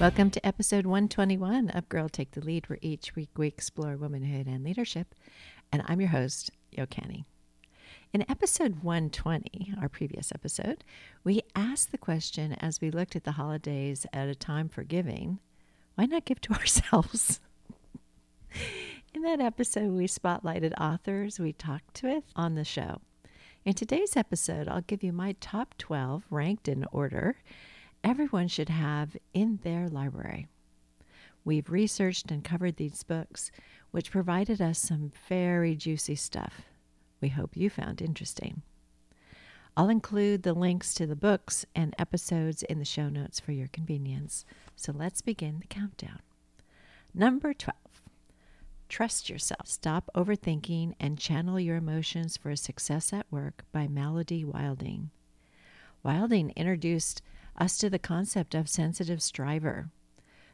Welcome to episode 121 of Girl Take the Lead, where each week we explore womanhood and leadership. And I'm your host, Yo Canny. In episode 120, our previous episode, we asked the question as we looked at the holidays at a time for giving why not give to ourselves? In that episode, we spotlighted authors we talked with on the show. In today's episode, I'll give you my top 12 ranked in order everyone should have in their library. We've researched and covered these books, which provided us some very juicy stuff we hope you found interesting. I'll include the links to the books and episodes in the show notes for your convenience. So let's begin the countdown. Number 12. Trust yourself. Stop overthinking and channel your emotions for success at work by Melody Wilding. Wilding introduced us to the concept of sensitive striver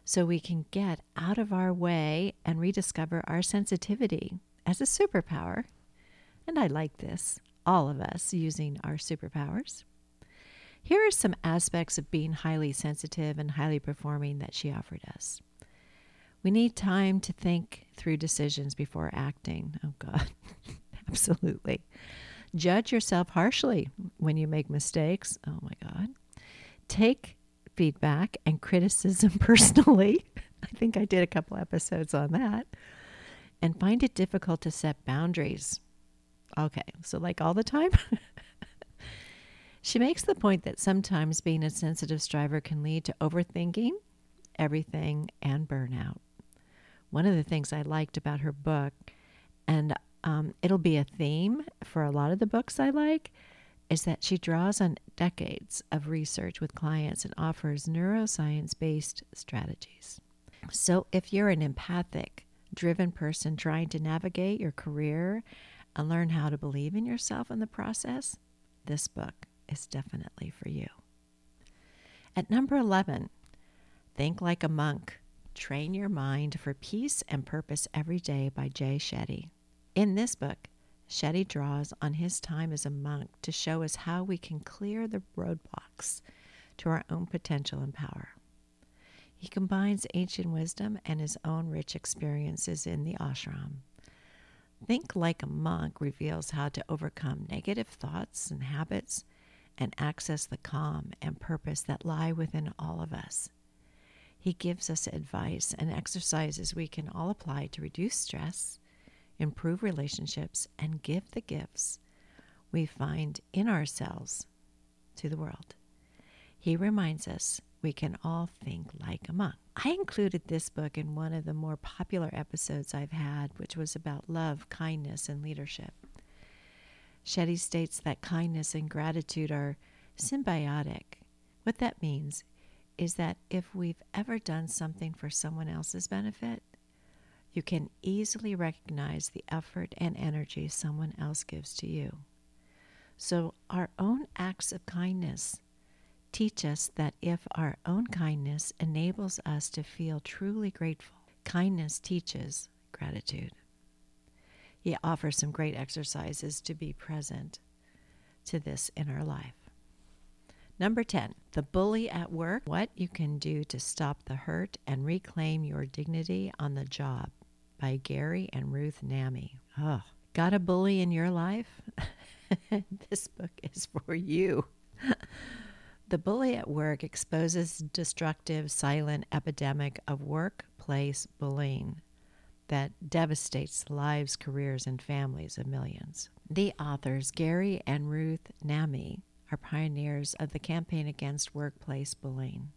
so we can get out of our way and rediscover our sensitivity as a superpower. And I like this, all of us using our superpowers. Here are some aspects of being highly sensitive and highly performing that she offered us. We need time to think through decisions before acting. Oh, God, absolutely. Judge yourself harshly when you make mistakes. Oh, my God take feedback and criticism personally. I think I did a couple episodes on that. And find it difficult to set boundaries. Okay, so like all the time? she makes the point that sometimes being a sensitive striver can lead to overthinking everything and burnout. One of the things I liked about her book, and um, it'll be a theme for a lot of the books I like, is that she draws on decades of research with clients and offers neuroscience based strategies. So, if you're an empathic, driven person trying to navigate your career and learn how to believe in yourself in the process, this book is definitely for you. At number 11, Think Like a Monk Train Your Mind for Peace and Purpose Every Day by Jay Shetty. In this book, Shetty draws on his time as a monk to show us how we can clear the roadblocks to our own potential and power. He combines ancient wisdom and his own rich experiences in the ashram. Think Like a Monk reveals how to overcome negative thoughts and habits and access the calm and purpose that lie within all of us. He gives us advice and exercises we can all apply to reduce stress improve relationships, and give the gifts we find in ourselves to the world. He reminds us we can all think like a monk. I included this book in one of the more popular episodes I've had, which was about love, kindness, and leadership. Shetty states that kindness and gratitude are symbiotic. What that means is that if we've ever done something for someone else's benefit, you can easily recognize the effort and energy someone else gives to you. So, our own acts of kindness teach us that if our own kindness enables us to feel truly grateful, kindness teaches gratitude. He offers some great exercises to be present to this in our life. Number 10, the bully at work. What you can do to stop the hurt and reclaim your dignity on the job by Gary and Ruth Namie. Oh, got a bully in your life? this book is for you. the Bully at Work exposes destructive, silent epidemic of workplace bullying that devastates the lives, careers, and families of millions. The authors, Gary and Ruth Namie, are pioneers of the campaign against workplace bullying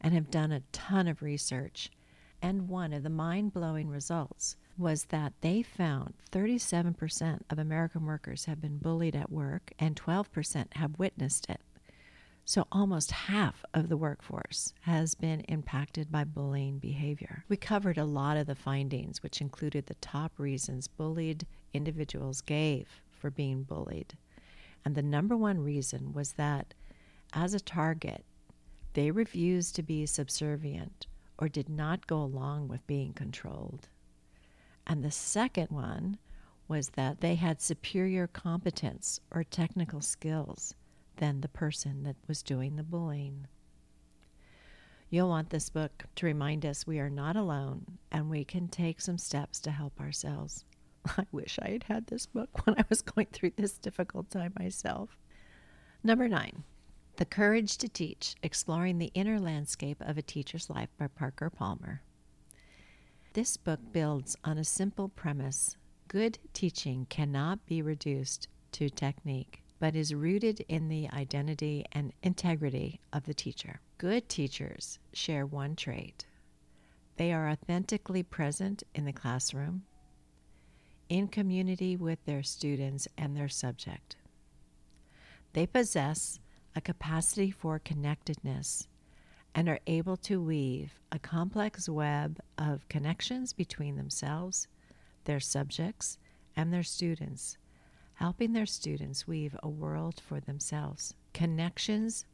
and have done a ton of research and one of the mind blowing results was that they found 37% of American workers have been bullied at work and 12% have witnessed it. So, almost half of the workforce has been impacted by bullying behavior. We covered a lot of the findings, which included the top reasons bullied individuals gave for being bullied. And the number one reason was that as a target, they refused to be subservient or did not go along with being controlled. And the second one was that they had superior competence or technical skills than the person that was doing the bullying. You'll want this book to remind us we are not alone and we can take some steps to help ourselves. I wish I had had this book when I was going through this difficult time myself. Number nine, The Courage to Teach Exploring the Inner Landscape of a Teacher's Life by Parker Palmer. This book builds on a simple premise good teaching cannot be reduced to technique, but is rooted in the identity and integrity of the teacher. Good teachers share one trait they are authentically present in the classroom, in community with their students and their subject. They possess a capacity for connectedness and are able to weave a complex web of connections between themselves, their subjects, and their students, helping their students weave a world for themselves. Connections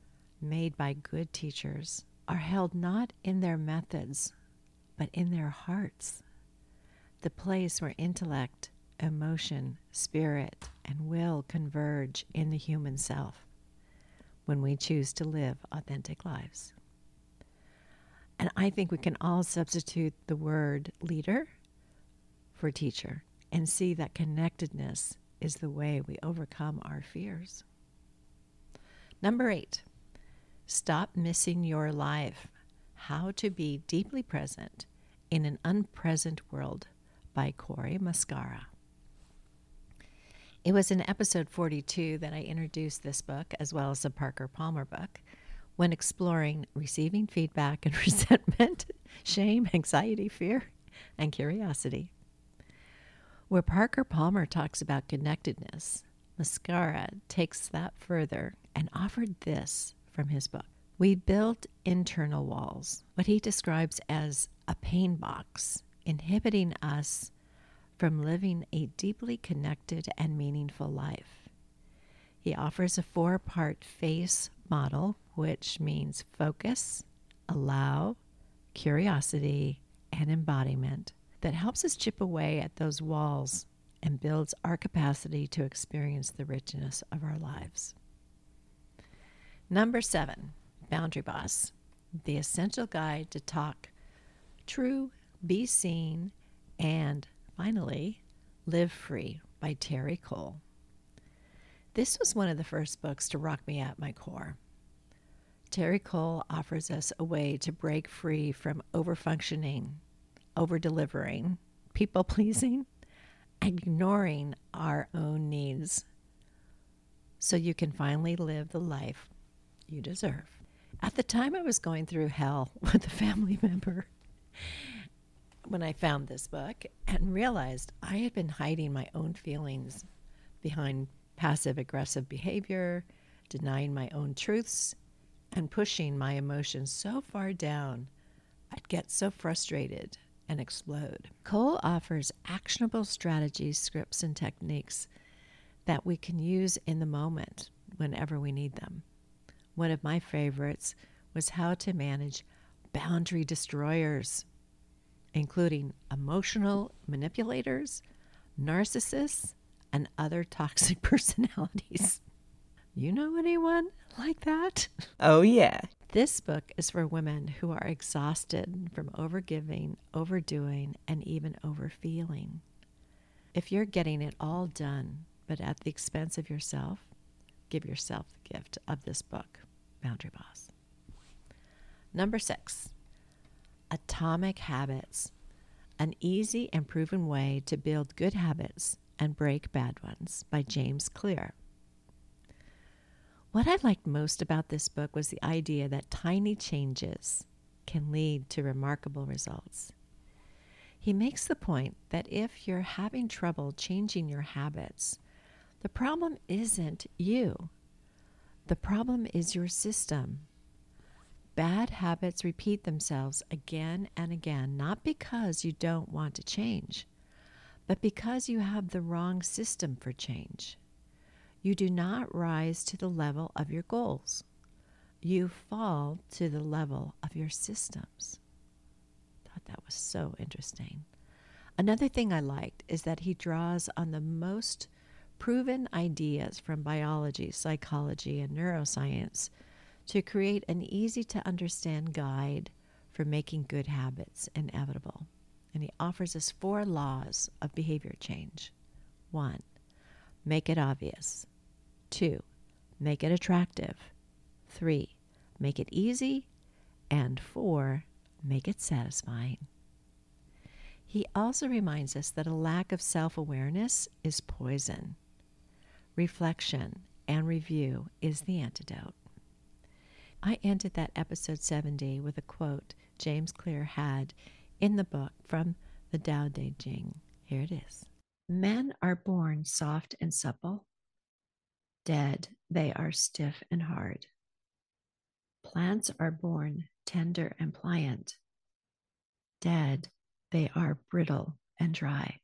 made by good teachers are held not in their methods, but in their hearts, the place where intellect, emotion, spirit, and will converge in the human self when we choose to live authentic lives. And I think we can all substitute the word leader for teacher and see that connectedness is the way we overcome our fears. Number eight, stop missing your life. How to be deeply present in an unpresent world by Cory Muscara. It was in episode 42 that I introduced this book, as well as the Parker Palmer book, when exploring receiving feedback and resentment, shame, anxiety, fear, and curiosity. Where Parker Palmer talks about connectedness, Muscara takes that further and offered this from his book. We build internal walls, what he describes as a pain box, inhibiting us from living a deeply connected and meaningful life. He offers a four part FACE model, which means focus, allow, curiosity, and embodiment, that helps us chip away at those walls and builds our capacity to experience the richness of our lives. Number seven, Boundary Boss, the essential guide to talk true, be seen, and finally, Live Free by Terri Cole. This was one of the first books to rock me at my core. Terri Cole offers us a way to break free from overfunctioning, over delivering, people pleasing, ignoring our own needs so you can finally live the life you deserve. At the time, I was going through hell with a family member when I found this book and realized I had been hiding my own feelings behind passive aggressive behavior, denying my own truths, and pushing my emotions so far down I'd get so frustrated and explode. Cole offers actionable strategies, scripts, and techniques that we can use in the moment whenever we need them. One of my favorites was how to manage boundary destroyers including emotional manipulators, narcissists, and other toxic personalities. You know anyone like that? Oh, yeah. This book is for women who are exhausted from overgiving, overdoing, and even overfeeling. If you're getting it all done, but at the expense of yourself, give yourself the gift of this book, Boundary Boss. Number six, Atomic Habits An Easy and Proven Way to Build Good Habits and Break Bad Ones by James Clear. What I liked most about this book was the idea that tiny changes can lead to remarkable results. He makes the point that if you're having trouble changing your habits, the problem isn't you. The problem is your system. Bad habits repeat themselves again and again, not because you don't want to change, but because you have the wrong system for change. You do not rise to the level of your goals. You fall to the level of your systems. Thought that was so interesting. Another thing I liked is that he draws on the most proven ideas from biology, psychology, and neuroscience to create an easy to understand guide for making good habits inevitable. And he offers us four laws of behavior change. One, make it obvious. Two, make it attractive. Three, make it easy. And four, make it satisfying. He also reminds us that a lack of self awareness is poison. Reflection and review is the antidote. I ended that episode 70 with a quote James Clear had in the book from the Tao Te Ching. Here it is Men are born soft and supple, dead, they are stiff and hard. Plants are born tender and pliant, dead, they are brittle and dry.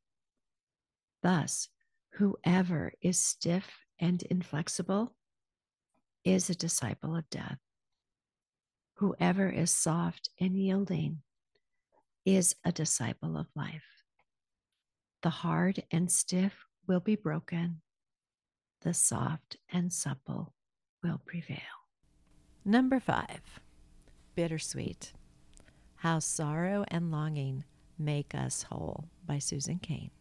Thus, whoever is stiff and inflexible is a disciple of death. Whoever is soft and yielding is a disciple of life. The hard and stiff will be broken, the soft and supple will prevail. Number five, bittersweet. How sorrow and longing make us whole by Susan Cain.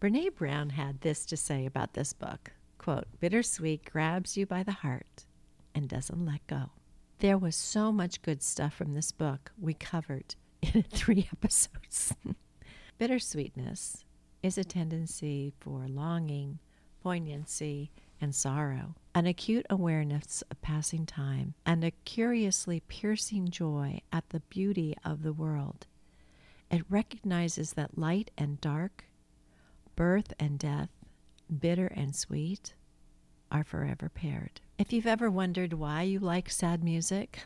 Brene Brown had this to say about this book quote, Bittersweet grabs you by the heart and doesn't let go. There was so much good stuff from this book we covered in three episodes. Bittersweetness is a tendency for longing, poignancy, and sorrow, an acute awareness of passing time, and a curiously piercing joy at the beauty of the world. It recognizes that light and dark, birth and death, bitter and sweet, are forever paired. If you've ever wondered why you like sad music,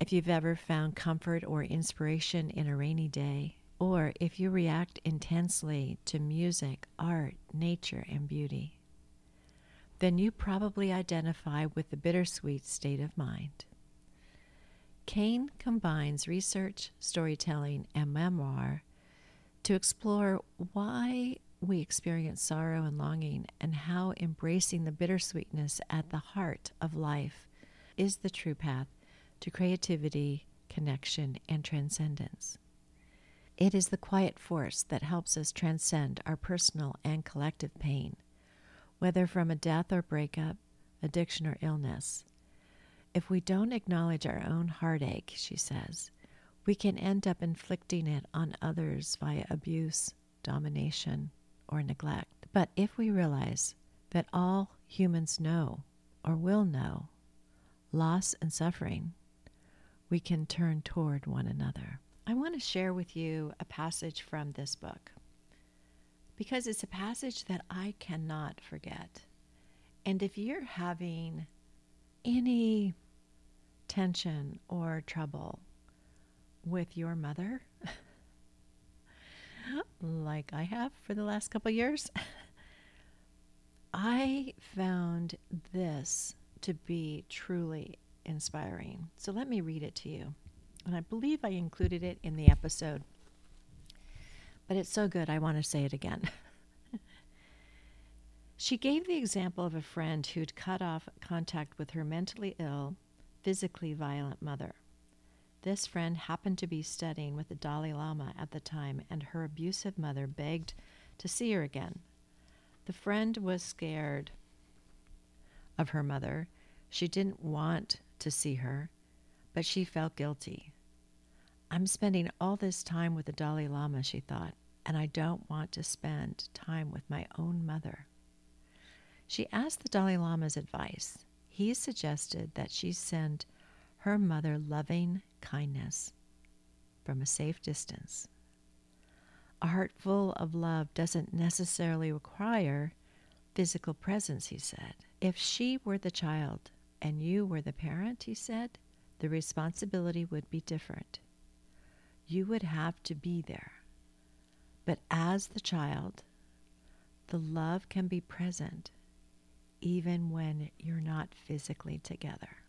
if you've ever found comfort or inspiration in a rainy day, or if you react intensely to music, art, nature, and beauty, then you probably identify with the bittersweet state of mind. Cain combines research, storytelling, and memoir to explore why we experience sorrow and longing, and how embracing the bittersweetness at the heart of life is the true path to creativity, connection, and transcendence. It is the quiet force that helps us transcend our personal and collective pain, whether from a death or breakup, addiction or illness. If we don't acknowledge our own heartache, she says, we can end up inflicting it on others via abuse, domination, or neglect. But if we realize that all humans know or will know loss and suffering, we can turn toward one another. I want to share with you a passage from this book because it's a passage that I cannot forget. And if you're having any tension or trouble with your mother, like I have for the last couple years, I found this to be truly inspiring. So let me read it to you. And I believe I included it in the episode. But it's so good, I want to say it again. she gave the example of a friend who'd cut off contact with her mentally ill, physically violent mother. This friend happened to be studying with the Dalai Lama at the time, and her abusive mother begged to see her again. The friend was scared of her mother. She didn't want to see her, but she felt guilty. I'm spending all this time with the Dalai Lama, she thought, and I don't want to spend time with my own mother. She asked the Dalai Lama's advice. He suggested that she send her mother loving kindness from a safe distance. A heart full of love doesn't necessarily require physical presence, he said. If she were the child and you were the parent, he said, the responsibility would be different. You would have to be there. But as the child, the love can be present even when you're not physically together.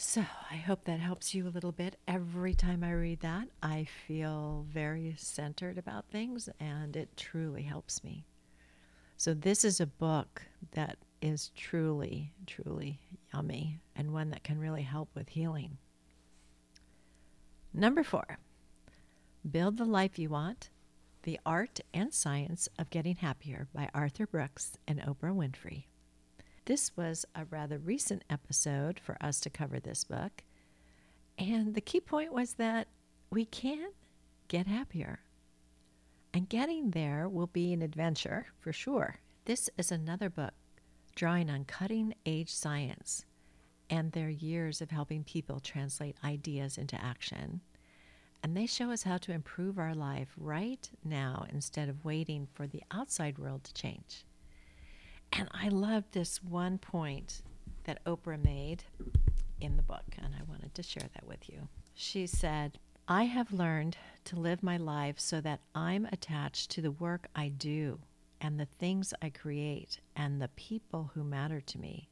So I hope that helps you a little bit. Every time I read that, I feel very centered about things, and it truly helps me. So this is a book that is truly, truly yummy and one that can really help with healing. Number four, build the life you want The Art and Science of Getting Happier by Arthur Brooks and Oprah Winfrey. This was a rather recent episode for us to cover this book. And the key point was that we can get happier. And getting there will be an adventure for sure. This is another book drawing on cutting edge science and their years of helping people translate ideas into action. And they show us how to improve our life right now instead of waiting for the outside world to change. And I love this one point that Oprah made in the book, and I wanted to share that with you. She said, I have learned to live my life so that I'm attached to the work I do and the things I create and the people who matter to me,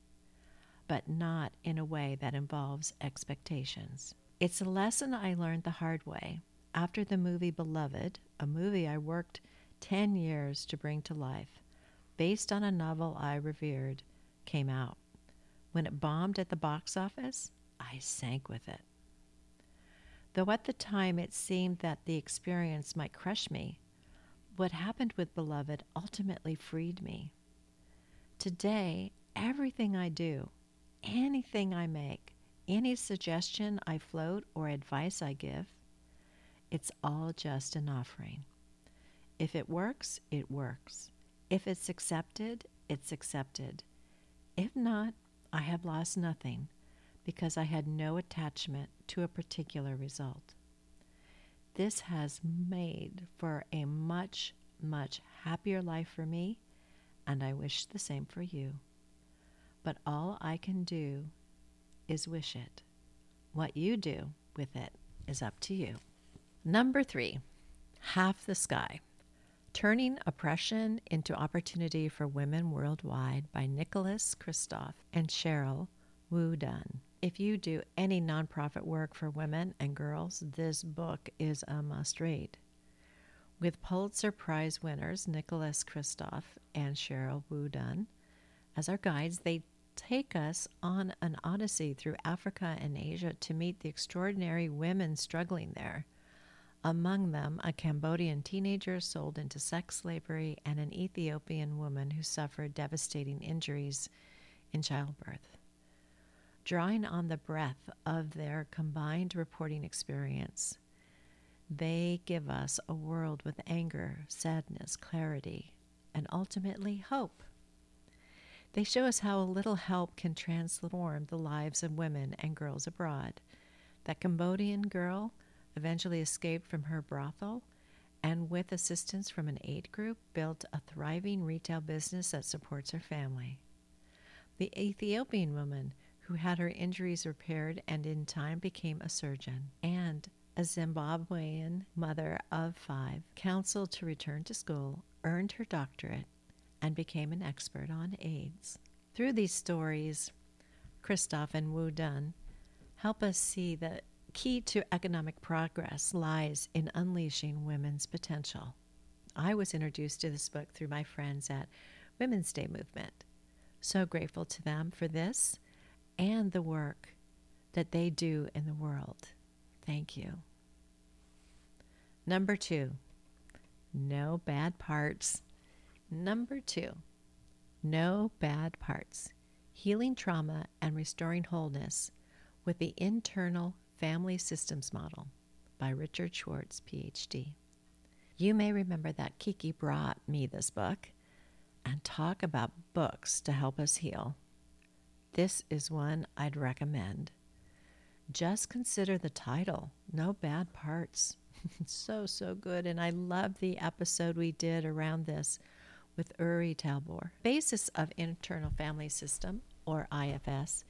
but not in a way that involves expectations. It's a lesson I learned the hard way after the movie Beloved, a movie I worked 10 years to bring to life, based on a novel I revered, came out. When it bombed at the box office, I sank with it. Though at the time it seemed that the experience might crush me, what happened with Beloved ultimately freed me. Today, everything I do, anything I make, any suggestion I float or advice I give, it's all just an offering. If it works, it works. If it's accepted, it's accepted. If not, I have lost nothing because I had no attachment to a particular result. This has made for a much, much happier life for me, and I wish the same for you. But all I can do is wish it. What you do with it is up to you. Number three, half the sky. Turning Oppression into Opportunity for Women Worldwide by Nicholas Kristof and Sheryl WuDunn. If you do any nonprofit work for women and girls, this book is a must read. With Pulitzer Prize winners Nicholas Kristof and Sheryl WuDunn as our guides, they take us on an odyssey through Africa and Asia to meet the extraordinary women struggling there. Among them, a Cambodian teenager sold into sex slavery and an Ethiopian woman who suffered devastating injuries in childbirth. Drawing on the breadth of their combined reporting experience, they give us a world with anger, sadness, clarity, and ultimately hope. They show us how a little help can transform the lives of women and girls abroad. That Cambodian girl eventually escaped from her brothel and, with assistance from an aid group, built a thriving retail business that supports her family. The Ethiopian woman who had her injuries repaired and in time became a surgeon, and a Zimbabwean mother of five, counseled to return to school, earned her doctorate, and became an expert on AIDS. Through these stories, Kristof and WuDunn help us see the key to economic progress lies in unleashing women's potential. I was introduced to this book through my friends at Women's Day Movement. So grateful to them for this and the work that they do in the world. Thank you. Number two, no bad parts. Number two, no bad parts. Healing trauma and restoring wholeness with the internal family systems model by Richard Schwartz, PhD. You may remember that Kiki brought me this book and talk about books to help us heal. This is one I'd recommend. Just consider the title, No Bad Parts. so, so good. And I love the episode we did around this with Uri Talbor. Basis of internal family system, or IFS,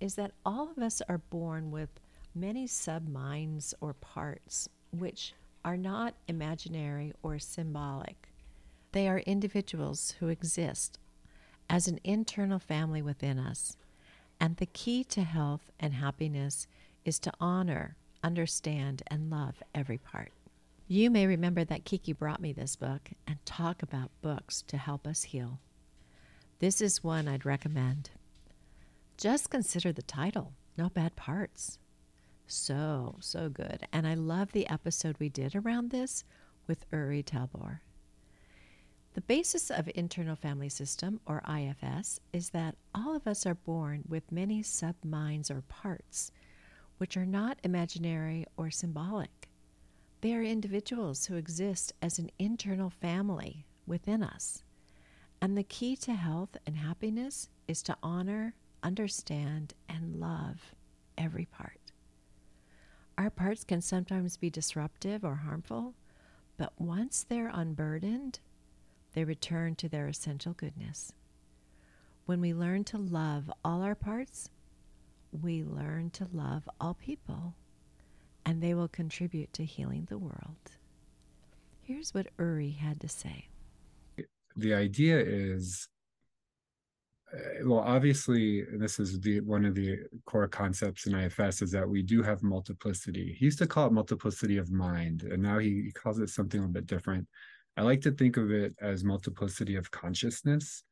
is that all of us are born with many subminds or parts which are not imaginary or symbolic. They are individuals who exist as an internal family within us. And the key to health and happiness is to honor, understand, and love every part. You may remember that Kiki brought me this book and talk about books to help us heal. This is one I'd recommend. Just consider the title No Bad Parts. So, so good. And I love the episode we did around this with Uri Talbor. The basis of internal family system, or IFS, is that all of us are born with many subminds or parts, which are not imaginary or symbolic. They are individuals who exist as an internal family within us. And the key to health and happiness is to honor, understand, and love every part. Our parts can sometimes be disruptive or harmful, but once they're unburdened, they return to their essential goodness. When we learn to love all our parts, we learn to love all people, and they will contribute to healing the world. Here's what Uri had to say. The idea is well obviously this is the one of the core concepts in ifs is that we do have multiplicity. He used to call it multiplicity of mind and now he, he calls it something a little bit different. I like to think of it as multiplicity of consciousness,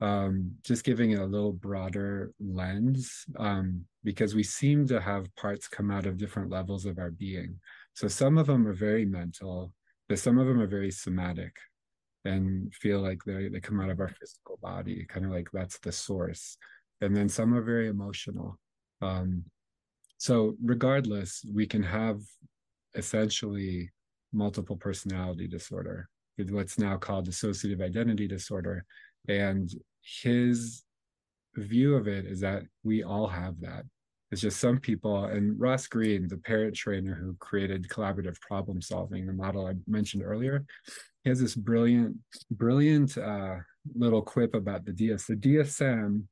um, just giving it a little broader lens, um, because we seem to have parts come out of different levels of our being. So some of them are very mental, but some of them are very somatic and feel like they, they come out of our physical body, kind of like that's the source. And then some are very emotional. Um, so regardless, we can have essentially multiple personality disorder what's now called dissociative identity disorder. And his view of it is that we all have that. It's just some people, and Ross Greene, the parent trainer who created collaborative problem solving, the model I mentioned earlier, he has this brilliant, brilliant uh, little quip about the DS. The DSM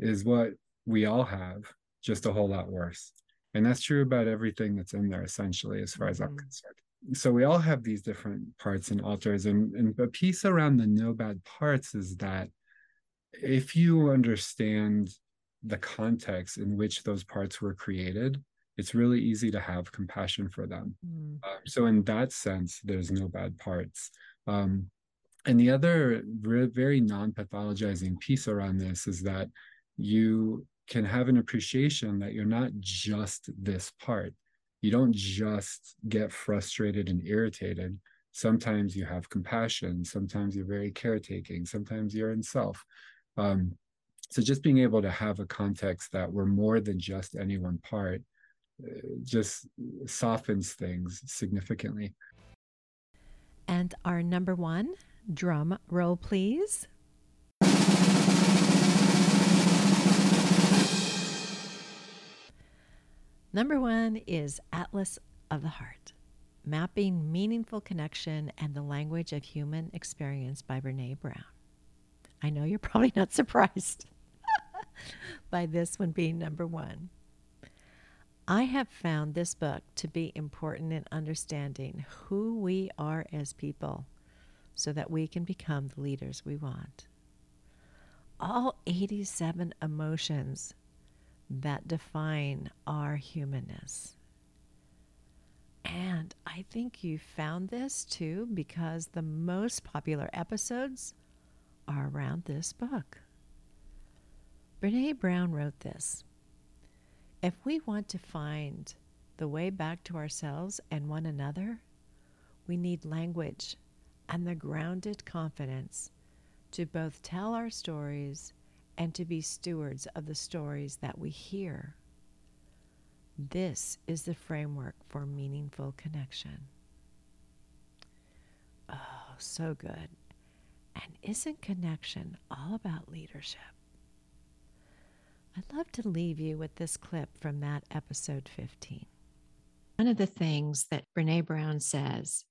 is what we all have, just a whole lot worse. And that's true about everything that's in there, essentially, as far as I'm mm-hmm. concerned so we all have these different parts and alters and, and a piece around the no bad parts is that if you understand the context in which those parts were created it's really easy to have compassion for them mm. um, so in that sense there's no bad parts um, and the other very non-pathologizing piece around this is that you can have an appreciation that you're not just this part you don't just get frustrated and irritated. Sometimes you have compassion. Sometimes you're very caretaking. Sometimes you're in self. Um, so just being able to have a context that we're more than just any one part uh, just softens things significantly. And our number one drum roll, please. Number one is Atlas of the Heart Mapping Meaningful Connection and the Language of Human Experience by Brene Brown. I know you're probably not surprised by this one being number one. I have found this book to be important in understanding who we are as people so that we can become the leaders we want. All 87 emotions that define our humanness. And I think you found this too because the most popular episodes are around this book. Brene Brown wrote this If we want to find the way back to ourselves and one another, we need language and the grounded confidence to both tell our stories and to be stewards of the stories that we hear. This is the framework for meaningful connection. Oh, so good. And isn't connection all about leadership? I'd love to leave you with this clip from that episode 15. One of the things that Brene Brown says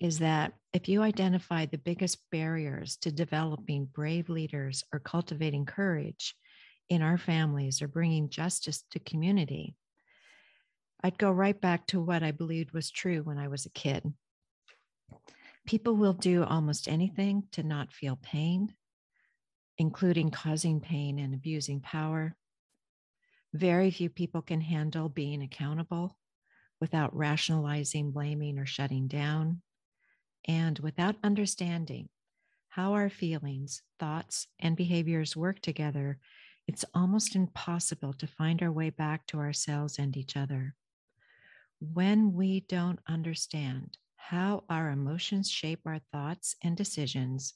is that if you identify the biggest barriers to developing brave leaders or cultivating courage in our families or bringing justice to community, I'd go right back to what I believed was true when I was a kid. People will do almost anything to not feel pain, including causing pain and abusing power. Very few people can handle being accountable without rationalizing, blaming, or shutting down and without understanding how our feelings, thoughts, and behaviors work together, it's almost impossible to find our way back to ourselves and each other. When we don't understand how our emotions shape our thoughts and decisions,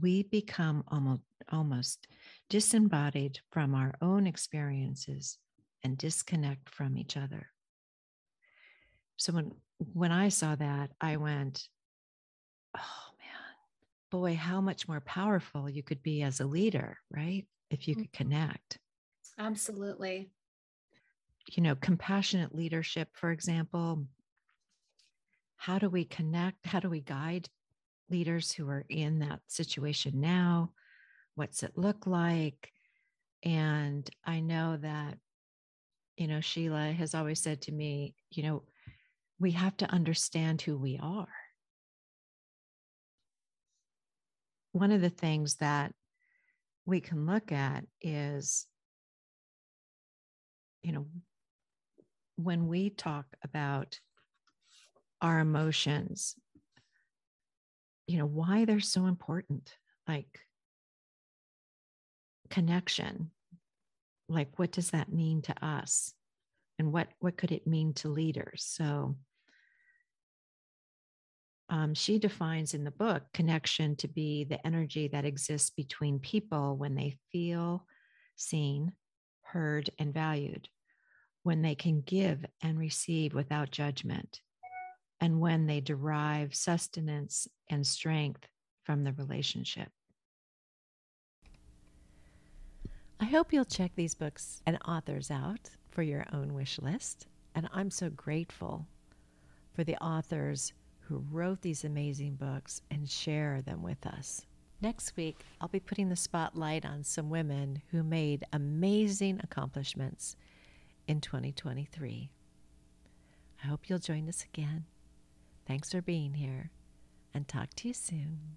we become almost, almost disembodied from our own experiences and disconnect from each other. So when when I saw that, I went, oh man, boy, how much more powerful you could be as a leader, right? If you could mm-hmm. connect. Absolutely. You know, compassionate leadership, for example. How do we connect? How do we guide leaders who are in that situation now? What's it look like? And I know that, you know, Sheila has always said to me, you know, we have to understand who we are. One of the things that we can look at is, you know, when we talk about our emotions you know why they're so important like connection. Like what does that mean to us? And what what could it mean to leaders? So um, she defines in the book connection to be the energy that exists between people when they feel seen heard and valued when they can give and receive without judgment and when they derive sustenance and strength from the relationship. I hope you'll check these books and authors out for your own wish list. And I'm so grateful for the authors who wrote these amazing books and share them with us. Next week, I'll be putting the spotlight on some women who made amazing accomplishments in 2023. I hope you'll join us again. Thanks for being here and talk to you soon.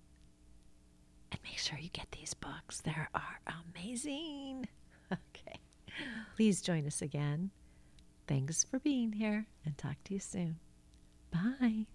And make sure you get these books, they are amazing. Okay. Please join us again. Thanks for being here and talk to you soon. Bye.